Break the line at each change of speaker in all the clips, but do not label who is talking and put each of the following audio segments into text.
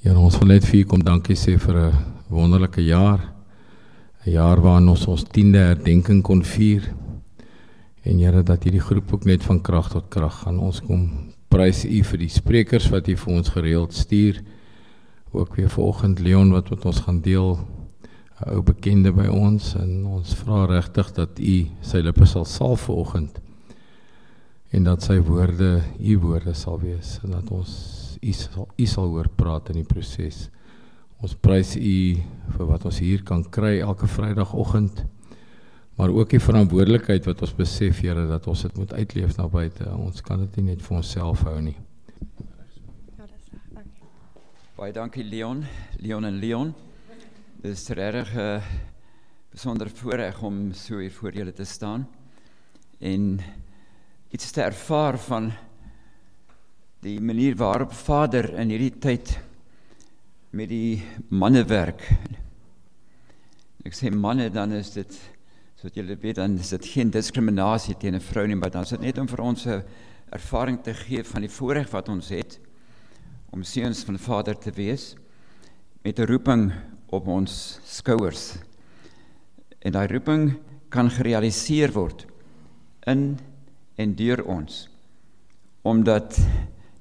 Ja, ons wil net vir u kom dankie sê vir 'n wonderlike jaar. 'n Jaar waarin ons ons 10de herdenking kon vier. En Here dat hierdie groep ook net van krag tot krag gaan. Ons kom prys u vir die sprekers wat u vir ons gereeld stuur. Ook weer vanoggend Leon wat met ons gaan deel 'n ou bekende by ons en ons vra regtig dat u sy lippe sal salf vanoggend en dat sy woorde u woorde sal wees en dat ons u sal u sal hoor praat in die proses. Ons prys u vir wat ons hier kan kry elke Vrydagoggend. Maar ook die verantwoordelikheid wat ons besef Here dat ons dit moet uitleef na buite. Ons kan dit nie net vir onsself hou nie.
Ja, dis reg. Dankie.
Baie dankie Leon, Leon en Leon. Dit is regtig 'n uh, besondere voorreg om so hier voor julle te staan en iets te ervaar van die manier waarop Vader in hierdie tyd met die manne werk. Ek sê manne dan is dit soos julle weet dan is dit geen diskriminasie teen 'n vrou nie, maar dan is dit net om vir ons 'n ervaring te gee van die voorreg wat ons het om seuns van Vader te wees met 'n roeping op ons skouers. En daai roeping kan gerealiseer word in en deur ons omdat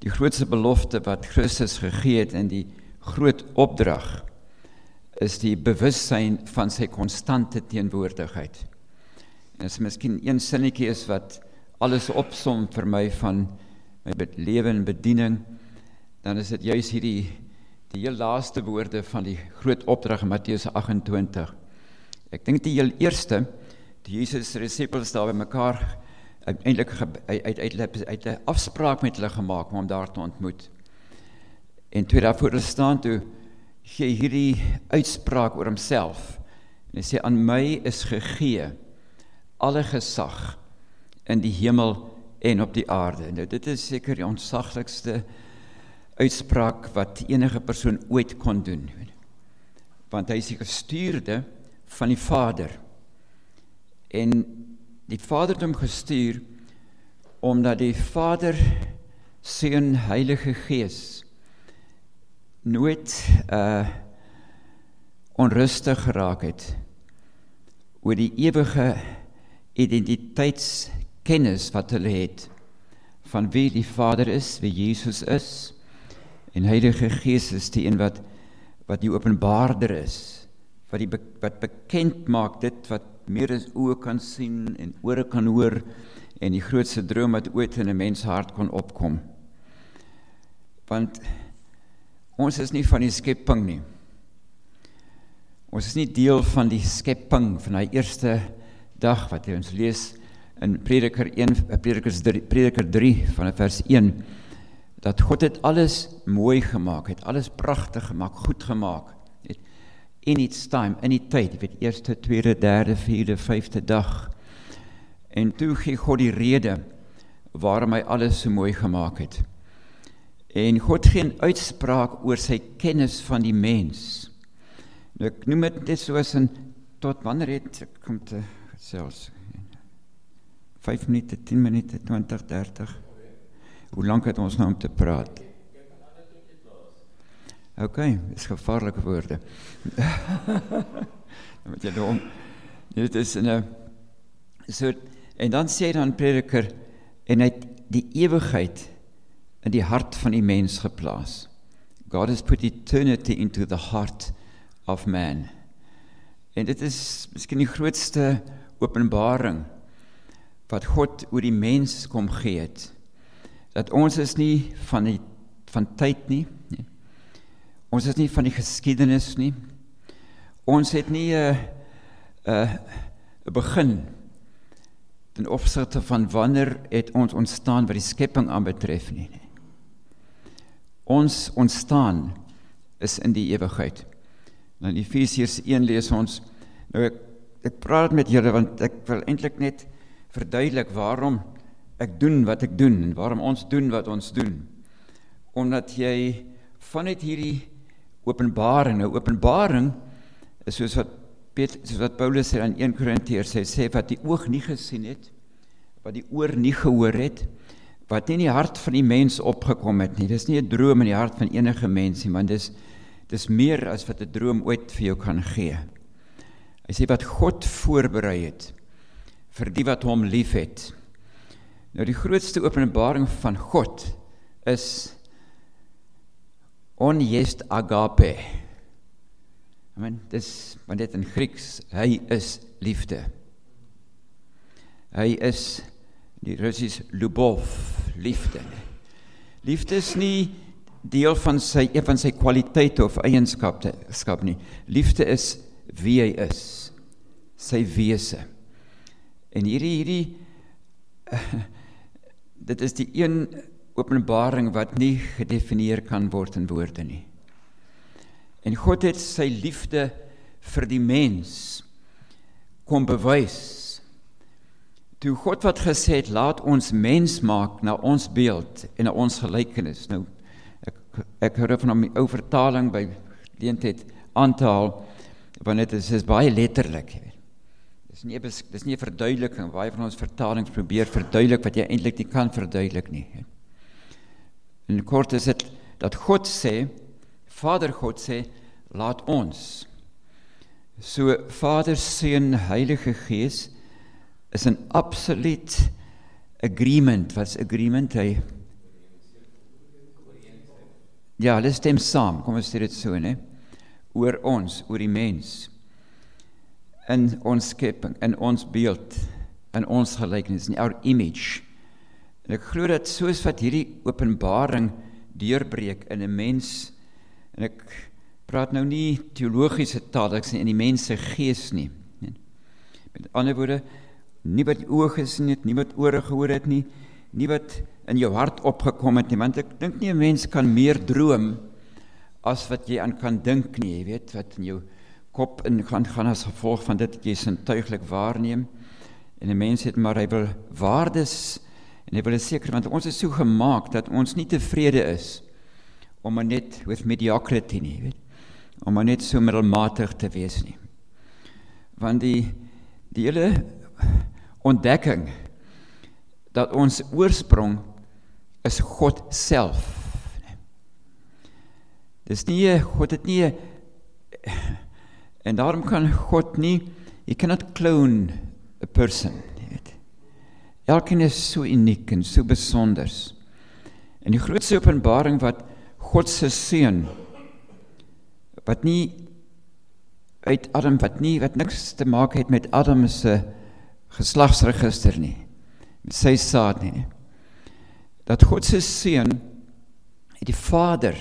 die grootste belofte wat Christus gegee het in die groot opdrag is die bewussyn van sy konstante teenwoordigheid. En as miskien een sinnetjie is wat alles opsom vir my van my lewe en bediening, dan is dit juis hierdie die heel laaste woorde van die groot opdrag in Matteus 28. Ek dink die heel eerste die Jesus se disippels daar bymekaar eintlik uit uit uit 'n afspraak met hulle gemaak om daar te ontmoet. En toe daarvoor staan toe gee hierdie uitspraak oor homself. En hy sê aan my is gegee alle gesag in die hemel en op die aarde. Nou dit is seker die ontsaglikste uitspraak wat enige persoon ooit kon doen. Want hy is die gestuurde van die Vader. En die Vader het hom gestuur omdat die Vader seun Heilige Gees nooit uh onrustig geraak het oor die ewige identiteitskennis wat hulle het van wie die Vader is, wie Jesus is. En Heilige Gees is die een wat wat die openbaarder is wat die wat bekend maak dit wat meer as oë kan sien en ore kan hoor en die grootste droom wat ooit in 'n mens hart kon opkom. Want ons is nie van die skepping nie. Ons is nie deel van die skepping van hy eerste dag wat ons lees in Prediker 1 Predikers 3 Prediker 3 van vers 1 dat God het alles mooi gemaak, het alles pragtig gemaak, goed gemaak in its time, in die tyd, weet eerste, tweede, derde, vierde, vyfde dag. En toe gee God die rede waarom hy alles so mooi gemaak het. En God gee 'n uitspraak oor sy kennis van die mens. Nou ek noem dit net soos 'n tot wanneer het kom te selfs 5 minute, 10 minute, 20, 30. Hoe lank het ons nou om te praat? OK, dis gevaarlike woorde. Dan moet jy hom dit is 'n so en dan sê dan prediker en het die ewigheid in die hart van die mens geplaas. God has put eternity into the heart of man. En dit is miskien die grootste openbaring wat God oor die mens kom gee het. Dat ons is nie van die van tyd nie Ons is nie van die geskiedenis nie. Ons het nie 'n 'n 'n begin ten opsigte van wanneer het ons ontstaan wat die skepping aanbetref nie. Ons ontstaan is in die ewigheid. Nou in Efesiërs 1 lees ons nou ek ek praat met julle want ek wil eintlik net verduidelik waarom ek doen wat ek doen en waarom ons doen wat ons doen. Omdat jy vanuit hierdie openbaring. Nou openbaring is soos wat Petrus soos wat Paulus sê in 1 Korintiërs sê sê wat die oog nie gesien het, wat die oor nie gehoor het, wat nie in die hart van die mens opgekom het nie. Dis nie 'n droom in die hart van enige mens nie, want dis dis meer as wat 'n droom ooit vir jou kan gee. Hy sê wat God voorberei het vir die wat hom liefhet. Nou die grootste openbaring van God is onjest agape. Amen. Dis want dit in Grieks, hy is liefde. Hy is die Russies lubov, liefde. Liefde is nie deel van sy een van sy kwaliteite of eienskappe skap nie. Liefde is wie hy is, sy wese. En hierdie hierdie dit is die een openbaring wat nie gedefinieer kan word in woorde nie. En God het sy liefde vir die mens kom bewys. Toe God wat gesê het laat ons mens maak na ons beeld en na ons gelykenis. Nou ek ek hoor van 'n ou vertaling by leentheid aantal want dit is, is baie letterlik. Dis nie dis nie 'n verduideliking baie van ons vertalings probeer verduidelik wat jy eintlik nie kan verduidelik nie. In kort is dit dat God sê Vader God sê laat ons. So Vader Seun Heilige Gees is 'n absoluut agreement. Wat's agreement? Hy Ja, hulle stem saam, kom ons sê dit so, né? Oor ons, oor die mens. In ons skepping, in ons beeld, in ons gelykenis, in our image. En ek glo dat soos wat hierdie openbaring deurbreek in 'n mens en ek praat nou nie teologiese taal ek sê in die mens se gees nie. Met ander woorde, nie wat oë gesien het, nie wat ore gehoor het nie, nie wat in jou hart opgekom het nie, want ek dink nie 'n mens kan meer droom as wat jy aan kan dink nie, jy weet, wat in jou kop in gaan gaan as gevolg van dit jy sintuiglik waarneem. En 'n mens het maar hy wil waardes en hy wil seker want ons is so gemaak dat ons nie tevrede is om maar net with mediocrity nie, weet. Om maar net so middelmatig te wees nie. Want die die hele ontdekking dat ons oorsprong is God self. Dis nie God het nie en daarom kan God nie he cannot clone a person. Elkeen is so uniek en so besonder. En die grootste openbaring wat God se seun wat nie uit Adam wat nie wat niks te maak het met Adam se geslagsregister nie met sy saad nie. Dat God se seun het die Vader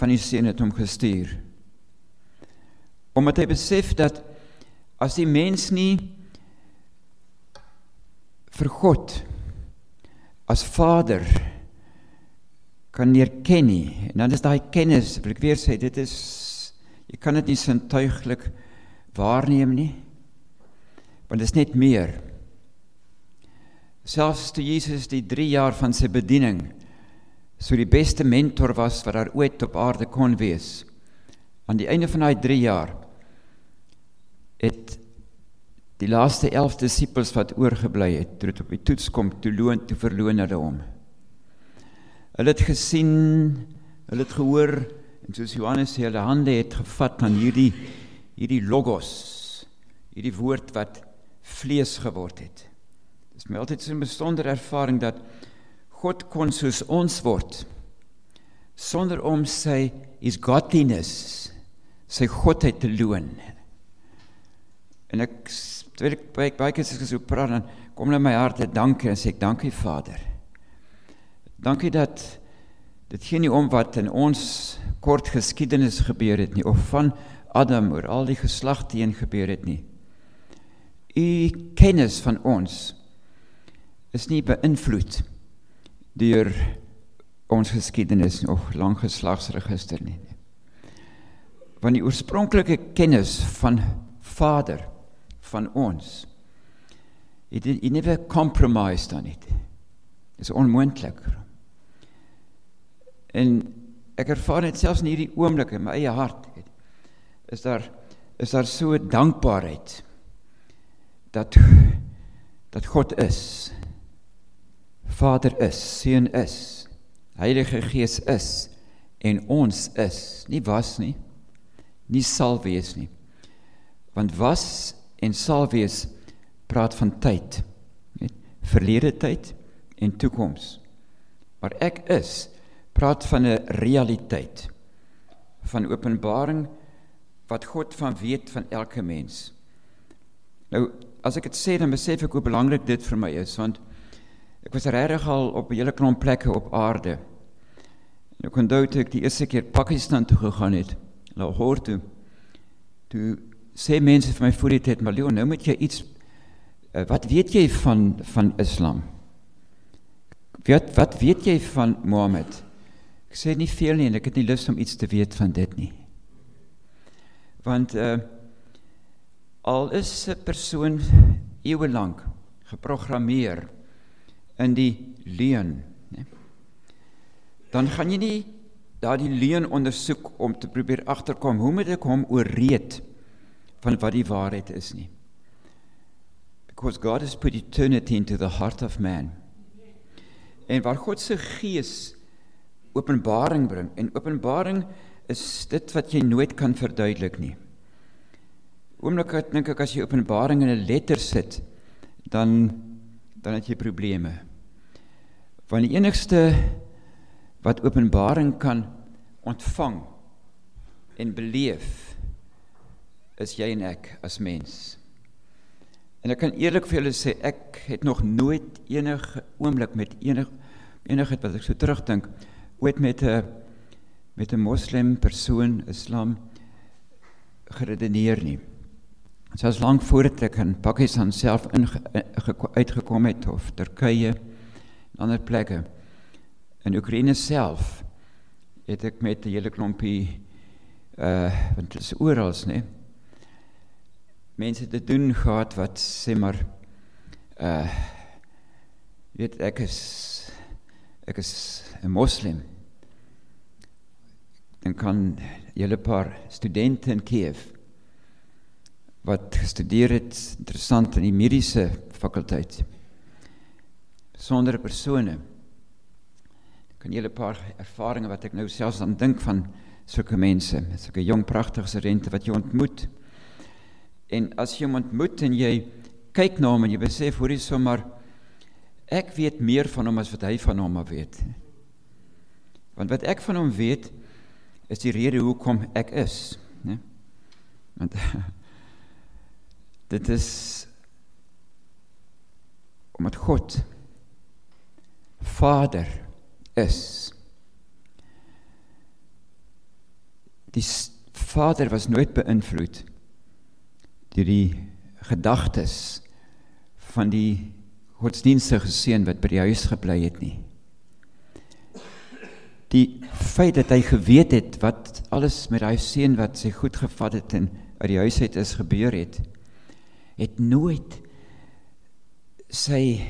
van die seun het hom gestuur. Omdat hy besef dat as die mens nie vir God as Vader kan erken nie, en dan is daai kennis, wil ek weer sê, dit is jy kan dit nie sintuiglik waarneem nie. Want dit is net meer selfs toe Jesus die 3 jaar van sy bediening so die beste mentor was wat daar ooit op aarde kon wees. Aan die einde van daai 3 jaar het die laaste 11 disippels wat oorgebly het, toe dit op die toets kom, toe loon toe verloon hulle hom. Hulle het gesien, hulle het gehoor en soos Johannes sê, hulle hande het gevat aan hierdie hierdie logos, hierdie woord wat vlees geword het. Dit is my altyd so 'n besondere ervaring dat God kon soos ons word sonder om sy is godliness sy godheid te loon. En ek terwyl ek baie baie keer so praat dan kom net my hart te dankie en sê ek dankie Vader. Dankie dat dit geen nie om wat in ons kort geskiedenis gebeur het nie of van Adam oor al die geslagte heen gebeur het nie. U kennis van ons is nie beïnvloed deur ons geskiedenis of lang geslagsregister nie. Want die oorspronklike kennis van Vader van ons het hy never compromised on it. Dit is onmoontlik. En ek ervaar dit selfs in hierdie oomblik in my eie hart. Is daar is daar so dankbaarheid dat dat God is Vader is, Seun is, Heilige Gees is en ons is, nie was nie, nie sal wees nie. Want was en sal wees praat van tyd, net verlede tyd en toekoms. Maar ek is praat van 'n realiteit van openbaring wat God van weet van elke mens. Nou, as ek dit sê dan besef ek hoe belangrik dit vir my is want ek was regtig al op 'n hele klomp plekke op aarde. En ek onthou toe ek die eerste keer Pakistan toe gegaan het, Lahore toe. Toe sê mense vir my voor die tyd, "Maar Leon, nou moet jy iets uh, wat weet jy van van Islam?" Wat wat weet jy van Mohammed? Ek sê nie veel nie en ek het nie lus om iets te weet van dit nie. Want uh al is 'n persoon eeue lank geprogrammeer in die leuen, né? Dan gaan jy nie daardie leuen ondersoek om te probeer agterkom hoe moet ek hom ooreed van wat die waarheid is nie. Because God has put eternity into the heart of man. En waar God se gees openbaring bring en openbaring is dit wat jy nooit kan verduidelik nie. Oomblik ek dink ek as jy openbaring in 'n letter sit, dan dan het jy probleme. Want die enigste wat openbaring kan ontvang en beleef is jy en ek as mens. En ek kan eerlik vir julle sê ek het nog nooit enige oomblik met enige enigheid wat ek so terugdink ooit met 'n met 'n moslim persoon islam geredeneer nie. Dit was lank voordat ek in Pakistan self in uitgekom het of Turkye en ander plekke. In Oekraïne self het ek met 'n hele klompie uh want dit is oral, né? Mense te doen gehad wat sê maar uh weet ek is ek is 'n moslim. Dan kan julle paar studente in Kiev wat gestudeer het interessant in die mediese fakulteit besondere persone. Kan julle paar ervarings wat ek nou selfs aan dink van sulke mense sulke jong pragtige studente wat jy ontmoet en as jy hom ontmoet en jy kyk na hom en jy besef hoe hy sommer ek weet meer van hom as wat hy van hom weet want wat ek van hom weet is die rede hoekom ek is, né? Want dit is omdat God Vader is. Die Vader was nooit beïnvloed deur die gedagtes van die godsdienstige seun wat by die huis gebly het nie. Die feit dat hy geweet het wat alles met daai seun wat sy goed gevat het en uit die huis uit is gebeur het het nooit sy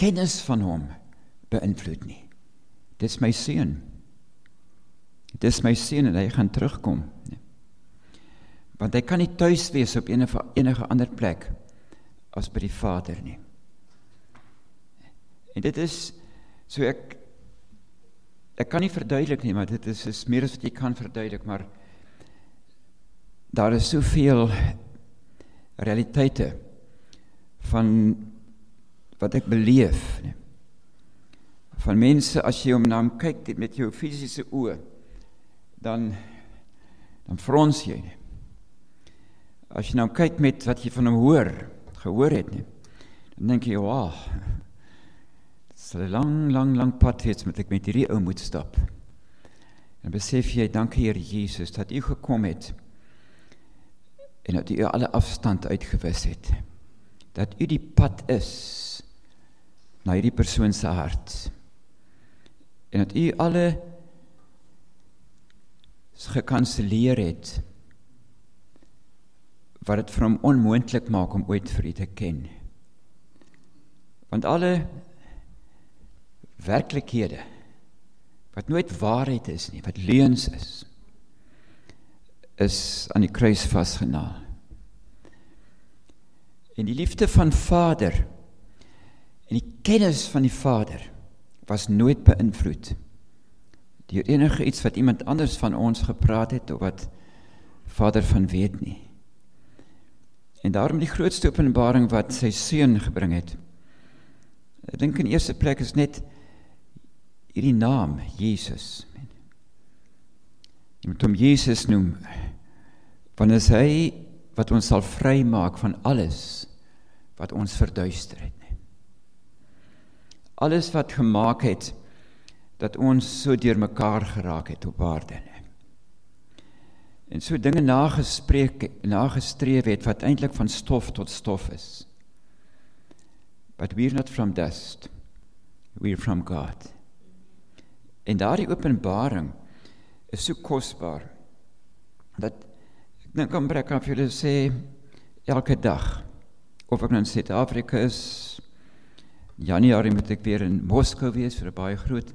kennis van hom beïnvloed nie. Dis my seun. Dis my seun en hy gaan terugkom want hy kan nie tuis wees op enige enige ander plek as by die Vader nie en dit is so ek ek kan nie verduidelik nie, maar dit is is meer as wat jy kan verduidelik, maar daar is soveel realiteite van wat ek beleef, nee. Van mense as jy hom na hom kyk met jou fisiese oë, dan dan frons jy. Nie. As jy nou kyk met wat jy van hom hoor, gehoor het nie, dan dink jy, "Wag, sal 'n lang lang lang pad wees met ek met hierdie ou moet stap. En besef jy dankie Here Jesus dat u gekom het en dat u alle afstand uitgewis het. Dat u die pad is na hierdie persoon se hart. En dat u alle gekanselleer het wat dit vir hom onmoontlik maak om ooit vir u te ken. Want alle werklikhede wat nooit waarheid is nie, wat leuns is, is aan die kruis vasgenaal. En die liefde van Vader en die kennis van die Vader was nooit beïnvloed deur enige iets wat iemand anders van ons gepraat het of wat Vader van weet nie. En daarom die grootste openbaring wat sy seun gebring het. Ek dink in eerste plek is net hierdie naam Jesus. Jy moet hom Jesus noem. Want is hy wat ons sal vrymaak van alles wat ons verduister het. Alles wat gemaak het dat ons so deurmekaar geraak het op aarde. En so dinge nagespreek nagestreef het wat eintlik van stof tot stof is. But we're not from dust. We're from God. En daardie openbaring is so kosbaar dat ek dink om breek af julle sê elke dag of ek nou in Suid-Afrika is Januarie moet ek weer in Moskou wees vir 'n baie groot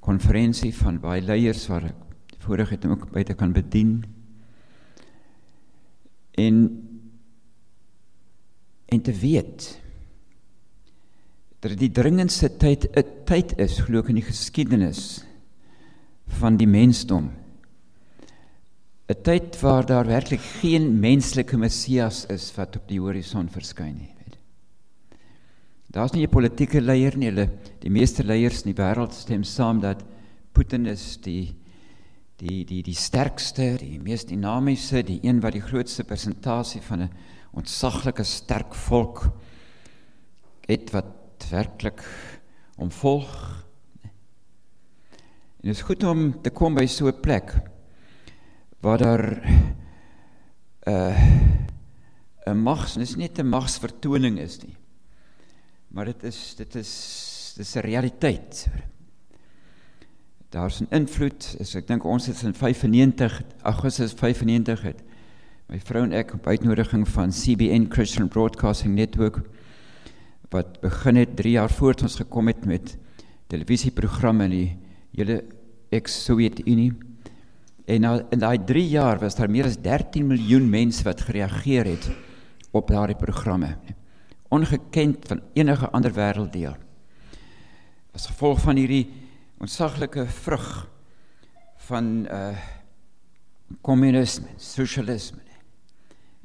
konferensie van baie leiers waar ek voorheen het ook buite kan bedien. En en te weet dat die dringendste tyd 'n tyd is glo ek in die geskiedenis van die mensdom. 'n Tyd waar daar werklik geen menslike Messias is wat op die horison verskyn nie. Daar's nie 'n politieke leier nie, hulle die meeste leiers in die wêreld stem saam dat Putin is die die die die sterkste, die mees dinamiese, die een wat die grootste persentasie van 'n ontsaglike sterk volk het wat werklik omvolg. En dit is goed om te kom by so 'n plek waar daar 'n uh, 'n mags, dis nie 'n magsvertoning is nie. Maar dit is dit is dis 'n realiteit. Daar's 'n invloed. Is, ek dink ons het in 95 Augustus 95 het my vrou en ek op uitnodiging van CBN Christian Broadcasting Network wat begin het 3 jaar voor ons gekom het met televisieprogramme in die hele ex-Sowjetunie. En na in daai 3 jaar was daar meer as 13 miljoen mense wat gereageer het op daardie programme ongekend van enige ander wêrelddeel. As gevolg van hierdie ontsaglike vrug van uh kommunisme, sosialisme.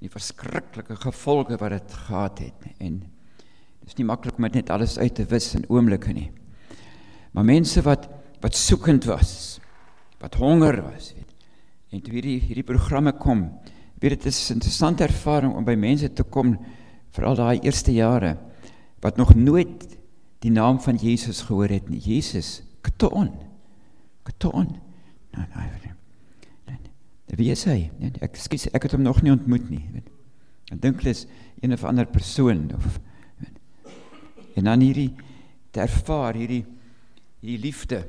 Die verskriklike gevolge wat dit gehad het en dis nie maklik om net alles uit te wis in oomblikke nie. Maar mense wat wat soekend was, wat honger was, weet. En toe hierdie hierdie programme kom, weet dit is 'n interessante ervaring om by mense te kom veral daai eerste jare wat nog nooit die naam van Jesus gehoor het nie. Jesus, Keton. Keton. Nou, nou. Wie is hy? Nee, ek skuis, ek het hom nog nie ontmoet nie, weet. Ek dink hy is een of ander persoon of weet. En dan hierdie ervaar hierdie hierdie liefde.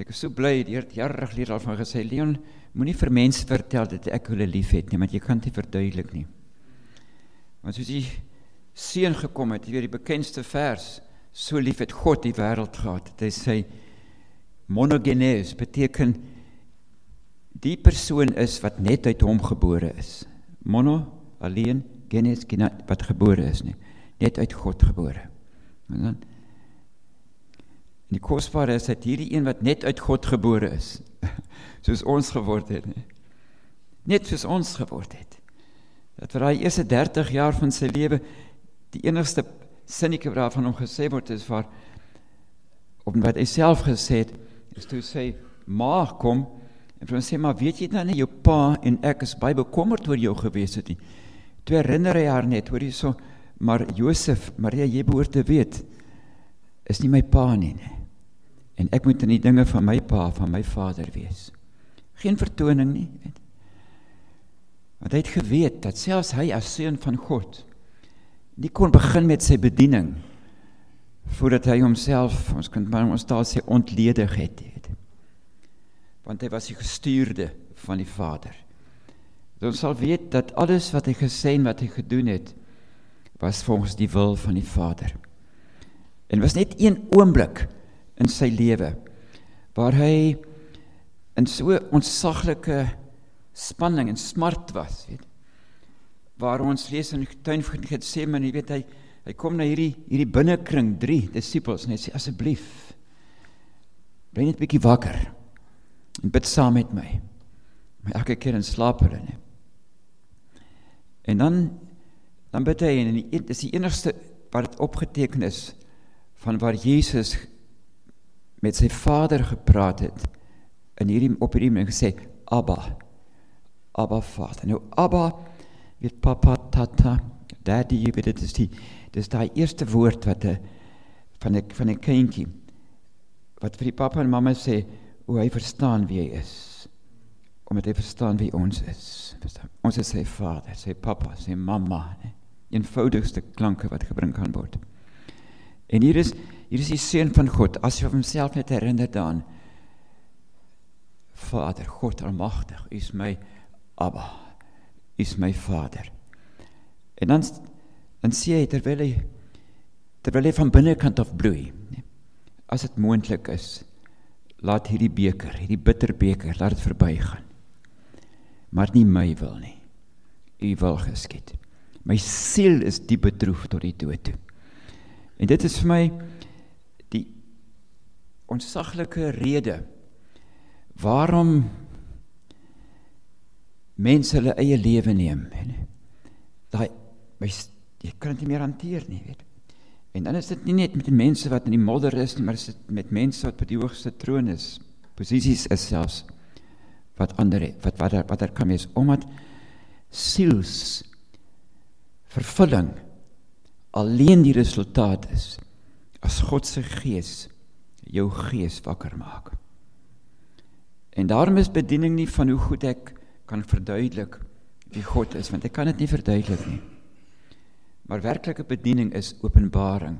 Ek is so bly die Here jare gelede al van gesê Leon, moenie vir mense vertel dat ek hulle liefhet nie, want jy kan dit verduidelik nie. Want soos die seun gekom het, weer die bekendste vers, so lief het God die wêreld gehad. Hy sê monogenes beteken die persoon is wat net uit hom gebore is. Mono alleen genes wat gebore is nie, net uit God gebore. En dan die kosbare is dat hierdie een wat net uit God gebore is, soos ons geword het, nie. net soos ons geword het dat vir daai eerste 30 jaar van sy lewe die enigste sinnetjie wat daarvan hom gesê word is vir op wat hy self gesê het is toe sê ma kom en vir hom sê maar weet jy dan nie jou pa en ek is baie bekommerd oor jou gewees het nie. Toe herinner hy haar net hoor hierso maar Josef Maria jy behoort te weet is nie my pa nie nee. en ek moet in die dinge van my pa van my vader wees. Geen vertoning nie Want hy het geweet dat selfs hy as seun van God nie kon begin met sy bediening voordat hy homself, ons kan maar ons daar sê ontledig het, het. Want hy was die gestuurde van die Vader. Dat ons sal weet dat alles wat hy gesê en wat hy gedoen het was volgens die wil van die Vader. En was net een oomblik in sy lewe waar hy in so ontsaglike spanning en smart was, weet. Waar ons lees in die tuin van Getsemane, weet hy hy kom na hierdie hierdie binnekring, drie disippels en hy sê asseblief bly net 'n bietjie wakker en bid saam met my. Maar elke keer in slaap hulle nie. En dan dan bid hy en dit is die enigste wat dit opgeteken is van waar Jesus met sy Vader gepraat het in hierdie op hierdie manier gesê Abba Abba Vader. Nou Abba weet papa tata daddy jy weet dit is die dis daai eerste woord wat 'n van 'n van 'n kindjie wat vir die pappa en mamma sê hoe hy verstaan wie hy is omdat hy verstaan wie ons is. Verstaan? Ons is sy vader, sy pappa, sy mamma, né? Eenvoudigste klanke wat gebring kan word. En hier is hier is die seun van God as hy homself net herinner daaraan. Vader, God almagtig, U is my Abba. Is my Vader. En dan dan sê hy terwyl hy terwyl hy van binnekant af bloei, nee, as dit moontlik is, laat hierdie beker, hierdie bitter beker, laat dit verbygaan. Maar nie my wil nie. U wil geskied. My siel is diep bedroef tot die dood toe. En dit is vir my die onsaglike rede waarom mense hulle eie lewe neem. Daai jy kan dit nie meer hanteer nie, weet. En dan is dit nie net met die mense wat in die modder is nie, maar dit is met mense wat by die hoogste troon is, posisies is selfs wat ander wat wat wat daar kan wees omdat siels vervulling alleen die resultaat is as God se gees jou gees wakker maak. En daarom is bediening nie van hoe goed ek kan verduidelik wie God is, want ek kan dit nie verduidelik nie. Maar werklike bediening is openbaring.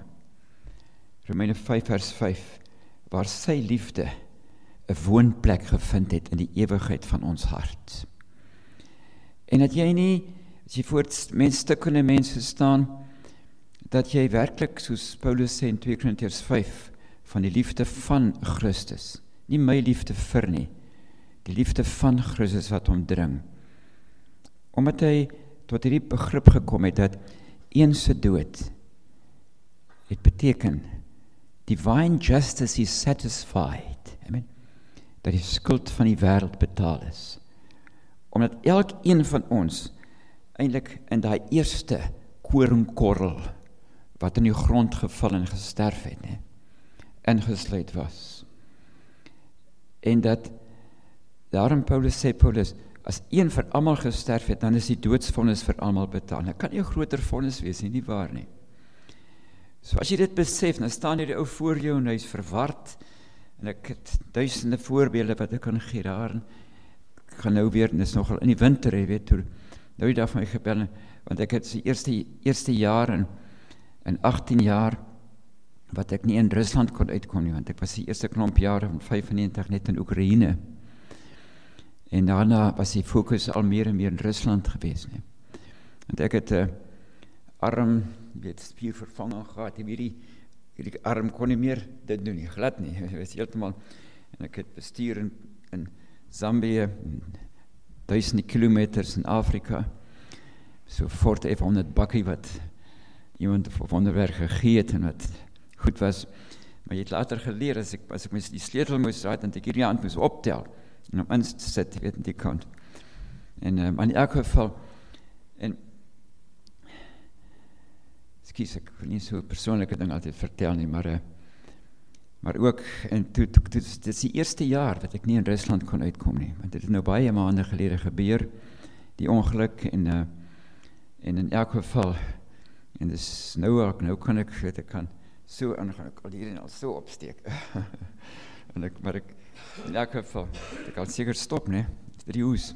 Romeine 5 vers 5 waar sy liefde 'n woonplek gevind het in die ewigheid van ons hart. En dat jy nie as jy voor mense stukkende mense staan dat jy werklik soos Paulus sê in 2 Korintiërs 5 van die liefde van Christus, nie my liefde vir nie, die liefde van Christus wat hom dring. Omdat hy tot hierdie begrip gekom het dat een se dood het beteken divine justice is satisfied. Amen. Dat die skuld van die wêreld betaal is. Omdat elkeen van ons eintlik in daai eerste koringkorrel wat in die grond geval en gesterf het, nê, ingesluit was. En dat daarom Paulus sê Paulus as een vir almal gesterf het, dan is die doodsvonnis vir almal betaal. Dit kan nie 'n groter vonnis wees nie, nie waar nie. So as jy dit besef, dan staan hierdie ou voor jou en hy's verward en ek het duisende voorbeelde wat ek kan gee daar. Ek gaan nou weer, dis nogal in die winter, jy weet, toe nou die dag van my gebel want ek het se eerste eerste jaar in in 18 jaar wat ek nie in Rusland kon uitkom nie want ek was die eerste klomp jare van 95 net in Oekraïne. En daarna was die fokus al meer en meer in Rusland gewees, nee. Want ek het 'n uh, eh, arm, weet spiervervanging gehad. Ek hierdie hierdie arm kon nie meer dit doen nie, glad nie. Dit was heeltemal en ek het bestuur in in Zambië duisende kilometers in Afrika. So fort effe 100 bakkie wat iemand op wonderwerk gegee het en wat goed was. Maar jy het later geleer as ek as ek mens die sleutel moes draai en ek hierdie hand moes optel en om ins te sit, weet in die kant. En um, in elk geval en skies ek wil nie so persoonlike ding altyd vertel nie, maar uh, maar ook en toe toe dit is die eerste jaar wat ek nie in Rusland kon uitkom nie, want dit het nou baie maande gelede gebeur die ongeluk en uh, en in elk geval en dis nou ook nou kan ek weet ek kan so ingaan ek al hierdie al so opsteek en ek maar ek In elk geval, ek kan seker stop, né? Dit die hoes.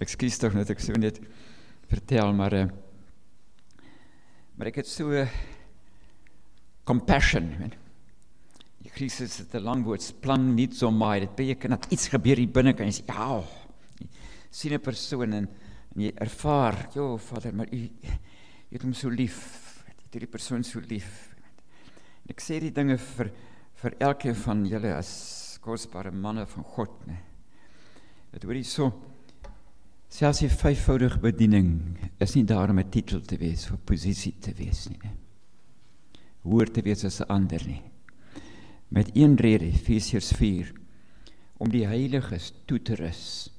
ek skuis tog net ek sou net vertel, maar uh, maar ek het so uh, compassion, man. Die krisis is 'n lang woord, plan nie so maar dit beteken dat iets gebeur hier binne kan jy sê, ja. sien 'n persoon en, en jy ervaar, "Jo, Vader, maar u jy het hom so lief. Jy het hierdie persoon so lief." En ek sê die dinge vir vir elkeen van julle as kosbare manne van God, nê. Dit hoor hierso Selfs die vyfvoudige bediening is nie daar om 'n titel te wees of posisie te wees nie. Hoor te wees as 'n ander nie. Met een rede, Efesiërs 4, om die heiliges toe te rus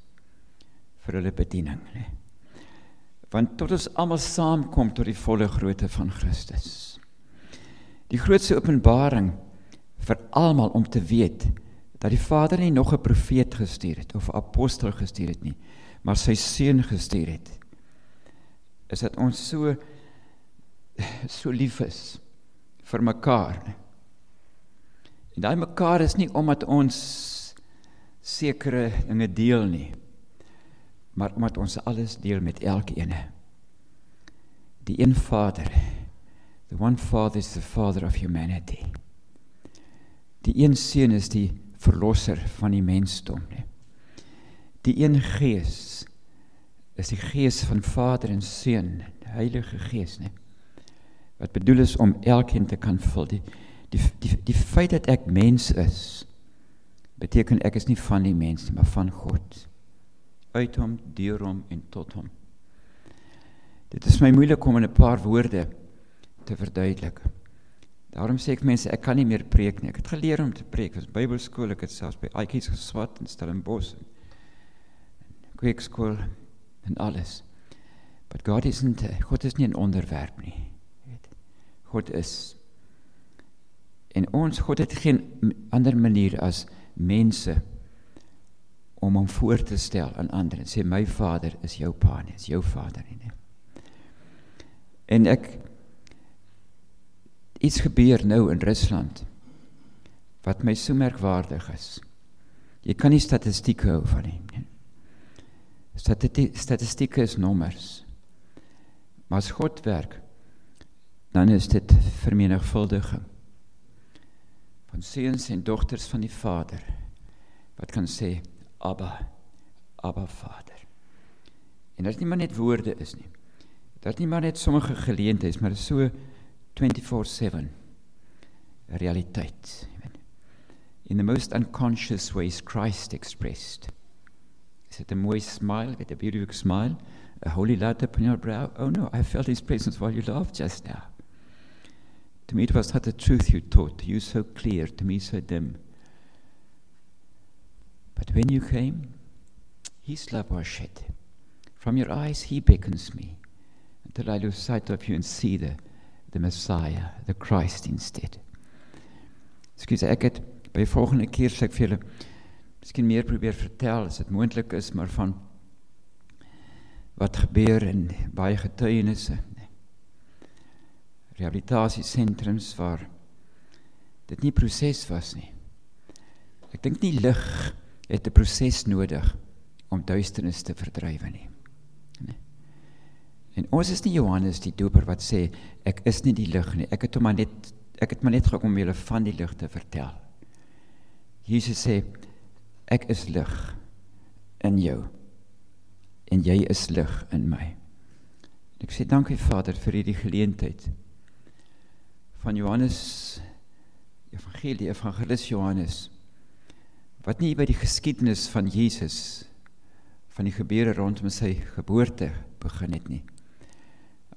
vir hulle bediening, né? Want tot ons almal saamkom tot die volle grootte van Christus. Die grootste openbaring vir almal om te weet dat die Vader nie nog 'n profeet gestuur het of 'n apostel gestuur het nie, maar sy seun gestuur het. Is dit ons so so lief is vir mekaar. En daai mekaar is nie omdat ons sekere dinge deel nie, maar omdat ons alles deel met elkeen. Die een Vader. The one Father is the Father of humanity. Die een seun is die verlosser van die mensdom, nee. Die een Gees is die Gees van Vader en Seun, die Heilige Gees, nee. Wat bedoel is om elkeen te kan vul. Die die die die feit dat ek mens is beteken ek is nie van die mens nie, maar van God. Uit hom, deur hom en tot hom. Dit is my moeilik om in 'n paar woorde te verduidelik. Daarom sê ek mense, ek kan nie meer preek nie. Ek het geleer om te preek. Was Bybelskool, ek het selfs by Aitjies geswat in Stellenbosch. Kweekskool en alles. But God isn't God is nie 'n onderwerp nie. Weet. God is en ons God het geen ander manier as mense om hom voor te stel aan ander en sê my vader is jou pa nie, is jou vader nie. En ek iets gebeur nou in Rusland wat my so merkwaardig is. Jy kan nie statistieke hou van nie. nie. Statistieke is nommers. Maar as God werk, dan is dit vermenigvuldiging van seuns en dogters van die Vader wat kan sê Abba, Abba Vader. En dit is nie maar net woorde is nie. Dit is nie maar net sommige geleenthede, maar dit is so 24/7 realiteit. In the most unconscious ways Christ expressed. Is it a mooi smile, with a beautiful smile, a holy light upon your brow? Oh no, I felt his presence while you laughed just now. To me it was not the truth you taught, to you so clear, to me so dim. But when you came, his love was shed. From your eyes he beckons me, until I lose sight of you and see the, the Messiah, the Christ instead. Excuse, ek het by volgende keer sê ek vir julle miskien meer probeer vertel as dit moontlik is, maar van wat gebeur in baie getuienisse. Rehabilitasiesentrums waar dit nie proses was nie. Ek dink nie lig het 'n proses nodig om duisternis te verdryf nie. En ons is nie Johannes die doper wat sê ek is nie die lig nie. Ek het hom maar net ek het maar net gekom om julle van die lig te vertel. Jesus sê ek is lig in jou en jy is lig in my. Ek sê dankie Vader vir hierdie geleentheid van Johannes Evangelie Evangelis Johannes wat nie by die geskiedenis van Jesus van die gebeure rondom sy geboorte begin het nie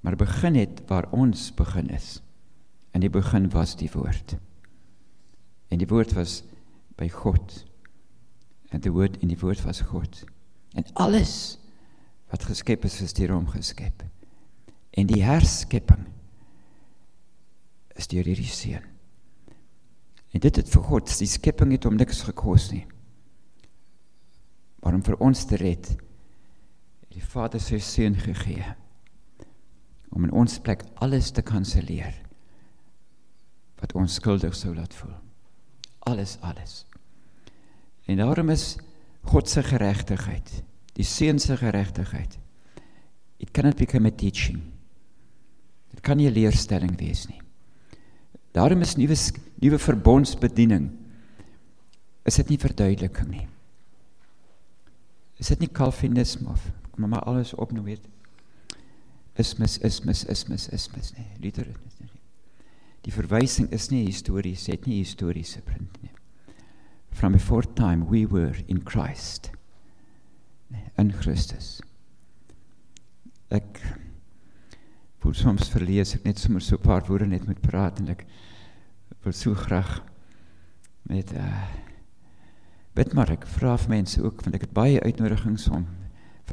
maar begin het waar ons begin is in die begin was die woord en die woord was by God en die woord in die woord was God. En alles wat geskep is, is deur hom geskep. En die herskepping is deur hierdie seun. En dit het vir God, die skepping het hom niks gekos nie. Maar om vir ons te red, het die Vader sy seun gegee om in ons plek alles te kanselleer wat ons skuldig sou laat voel. Alles, alles. En daarom is God se geregtigheid, die seun se geregtigheid. It cannot become a teaching. Dit kan nie 'n leerstelling wees nie. Daarom is nuwe nuwe verbondsbediening is dit nie verduideliking nie. Is dit nie kalvinisme of kom maar alles op nou weet. Is mis is mis is mis is nie. Die verwysing is nie histories, het nie historiese print nie from before time we were in Christ in Christus Ek voel soms verlees ek net sommer so 'n paar woorde net moet praat en ek wil so graag met uh bid maar ek vra vir mense ook want ek het baie uitnodigings om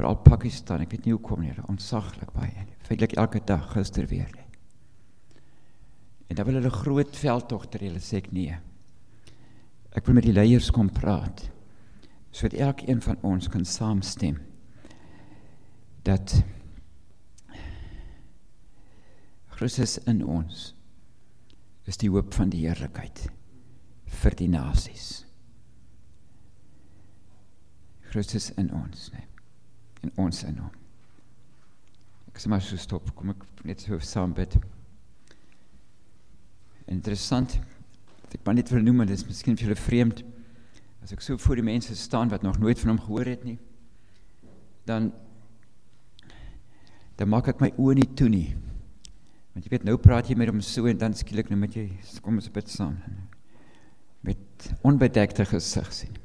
veral Pakistan, ek weet nie hoekom nie, ontsaglik baie. Feitelik elke dag gister weer. Nie. En dan wil hulle groot veldtog ter hulle sê ek nee. Ek wil met die leiers kom praat. Sodat elkeen van ons kan saamstem dat Christus in ons is die hoop van die heerlikheid vir die nasies. Christus in ons, nee. En ons in hom. Ek sê maar so stop, kom ek net so saam bid. Interessant. Ek maar net wil noem, dit is miskien vir julle vreemd. As ek so voor die mense staan wat nog nooit van hom gehoor het nie, dan dan maak ek my oë nie toe nie. Want jy weet nou praat jy met hom so en dan skielik nou met jy kom ons bid saam. Met onbedekte gesig sien.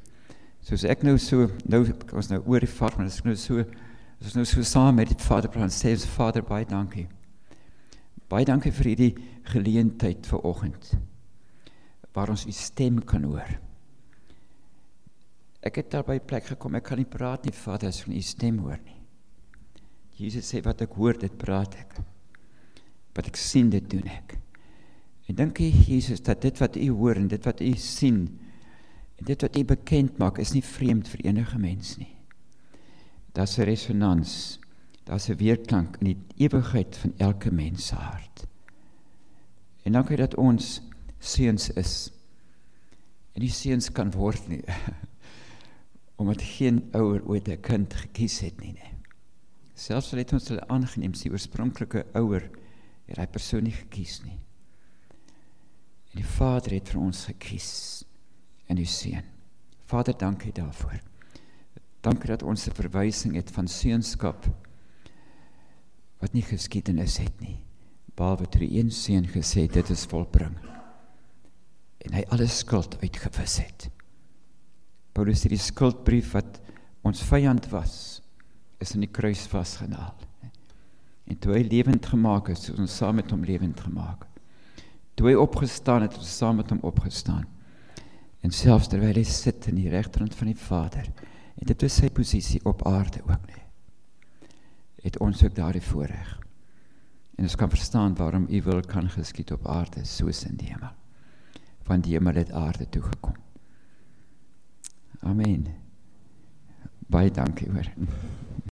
Soos ek nou so nou ons nou oor die Vader, maar ek nou so as nou so saam met die Vader praat, sê ons Vader baie dankie. Baie dankie vir hierdie geleentheid vir oggend waar ons u stem kan hoor. Ek het daar by plek gekom, ek kan nie praat nie, Vader, as ek u stem hoor nie. Jesus sê wat ek hoor, dit praat ek. Wat ek sien, dit doen ek. En dink jy Jesus dat dit wat u hoor en dit wat u sien en dit wat u bekend maak is nie vreemd vir enige mens nie. Daar's 'n resonans. Daar's 'n weerklank in die ewigheid van elke mens se hart. En dankie dat ons seuns is. En die seuns kan word nie. Omdat geen ouer ooit 'n kind gekies het nie. nie. Selfs al het ons hulle aangeneem, sy oorspronklike ouer het hy persoon nie gekies nie. En die Vader het vir ons gekies in die seun. Vader, dankie daarvoor. Dankie dat ons 'n verwysing het van seunskap wat nie geskiedenis het nie. Behalwe toe die een seun gesê het dit is volbring. En hy alle skuld uitgewis het. Paulus het die skuldbrief wat ons vyand was is in die kruis vasgenaal. En toe hy lewend gemaak is, het ons saam met hom lewend gemaak. Toe hy opgestaan het, het ons saam met hom opgestaan. En selfs terwyl hy sit in die regterhand van die Vader, en dit is sy posisie op aarde ook nie. Het ons ook daardie voorreg. En ons kan verstaan waarom u wil kan geskied op aarde soos in die hemel. Van die hemel het aarde toe gekom. Amen. Baie dankie hoor.